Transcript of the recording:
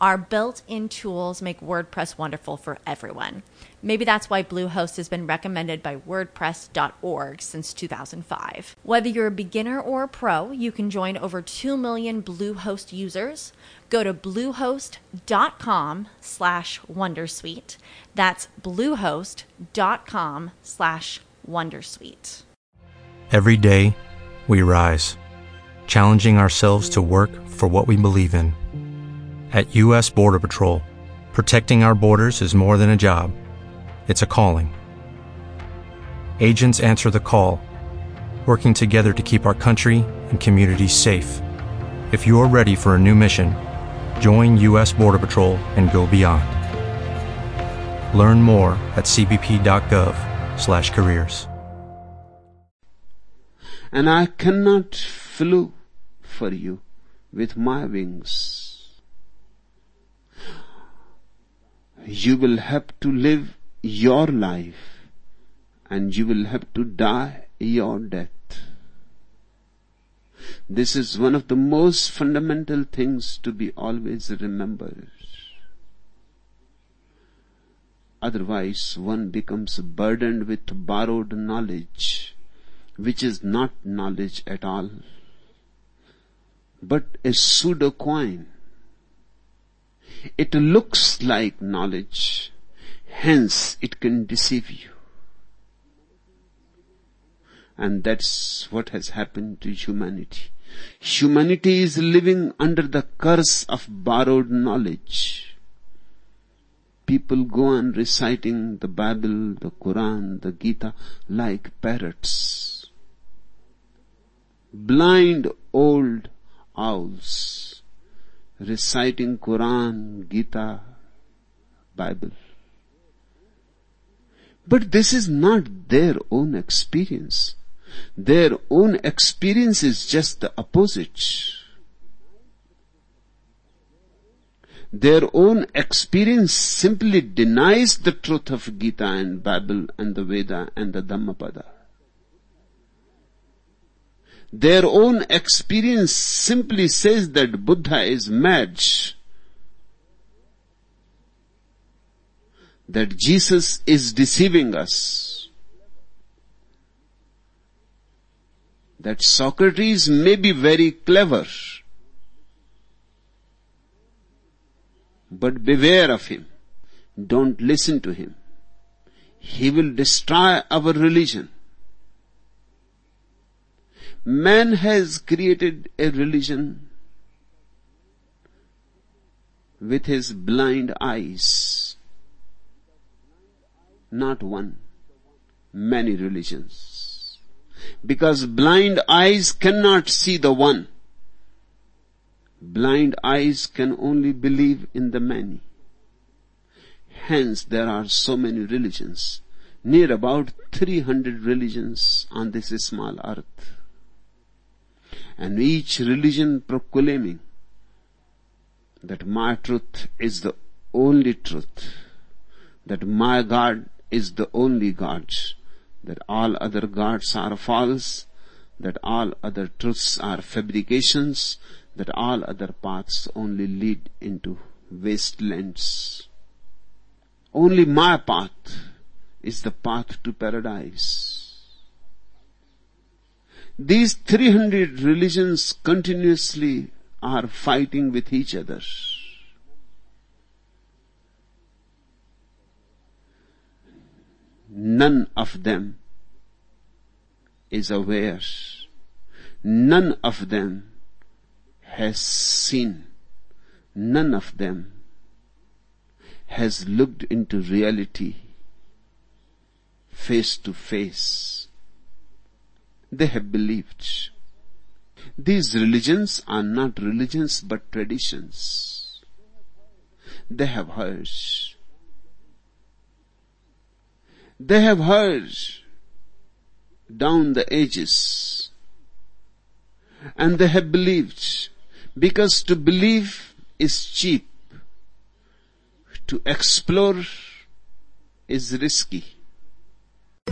Our built in tools make WordPress wonderful for everyone. Maybe that's why Bluehost has been recommended by WordPress.org since 2005. Whether you're a beginner or a pro, you can join over 2 million Bluehost users. Go to bluehost.com slash Wondersuite. That's bluehost.com slash Wondersuite. Every day, we rise, challenging ourselves to work for what we believe in. At U.S. Border Patrol, protecting our borders is more than a job, it's a calling. Agents answer the call, working together to keep our country and communities safe. If you're ready for a new mission, join U.S. Border Patrol and go beyond. Learn more at cbp.gov/careers. And I cannot flew for you with my wings. You will have to live your life and you will have to die your death. This is one of the most fundamental things to be always remembered. Otherwise, one becomes burdened with borrowed knowledge, which is not knowledge at all, but a pseudo coin it looks like knowledge, hence it can deceive you. And that's what has happened to humanity. Humanity is living under the curse of borrowed knowledge. People go on reciting the Bible, the Quran, the Gita like parrots. Blind old owls reciting Quran, Gita, Bible. But this is not their own experience. Their own experience is just the opposite. Their own experience simply denies the truth of Gita and Bible and the Veda and the Dhammapada. Their own experience simply says that Buddha is mad. That Jesus is deceiving us. That Socrates may be very clever. But beware of him. Don't listen to him. He will destroy our religion. Man has created a religion with his blind eyes. Not one, many religions. Because blind eyes cannot see the one. Blind eyes can only believe in the many. Hence there are so many religions. Near about 300 religions on this small earth and each religion proclaiming that my truth is the only truth, that my God is the only God, that all other gods are false, that all other truths are fabrications, that all other paths only lead into wastelands. Only my path is the path to paradise. These 300 religions continuously are fighting with each other. None of them is aware. None of them has seen. None of them has looked into reality face to face. They have believed. These religions are not religions but traditions. They have heard. They have heard down the ages and they have believed because to believe is cheap. To explore is risky.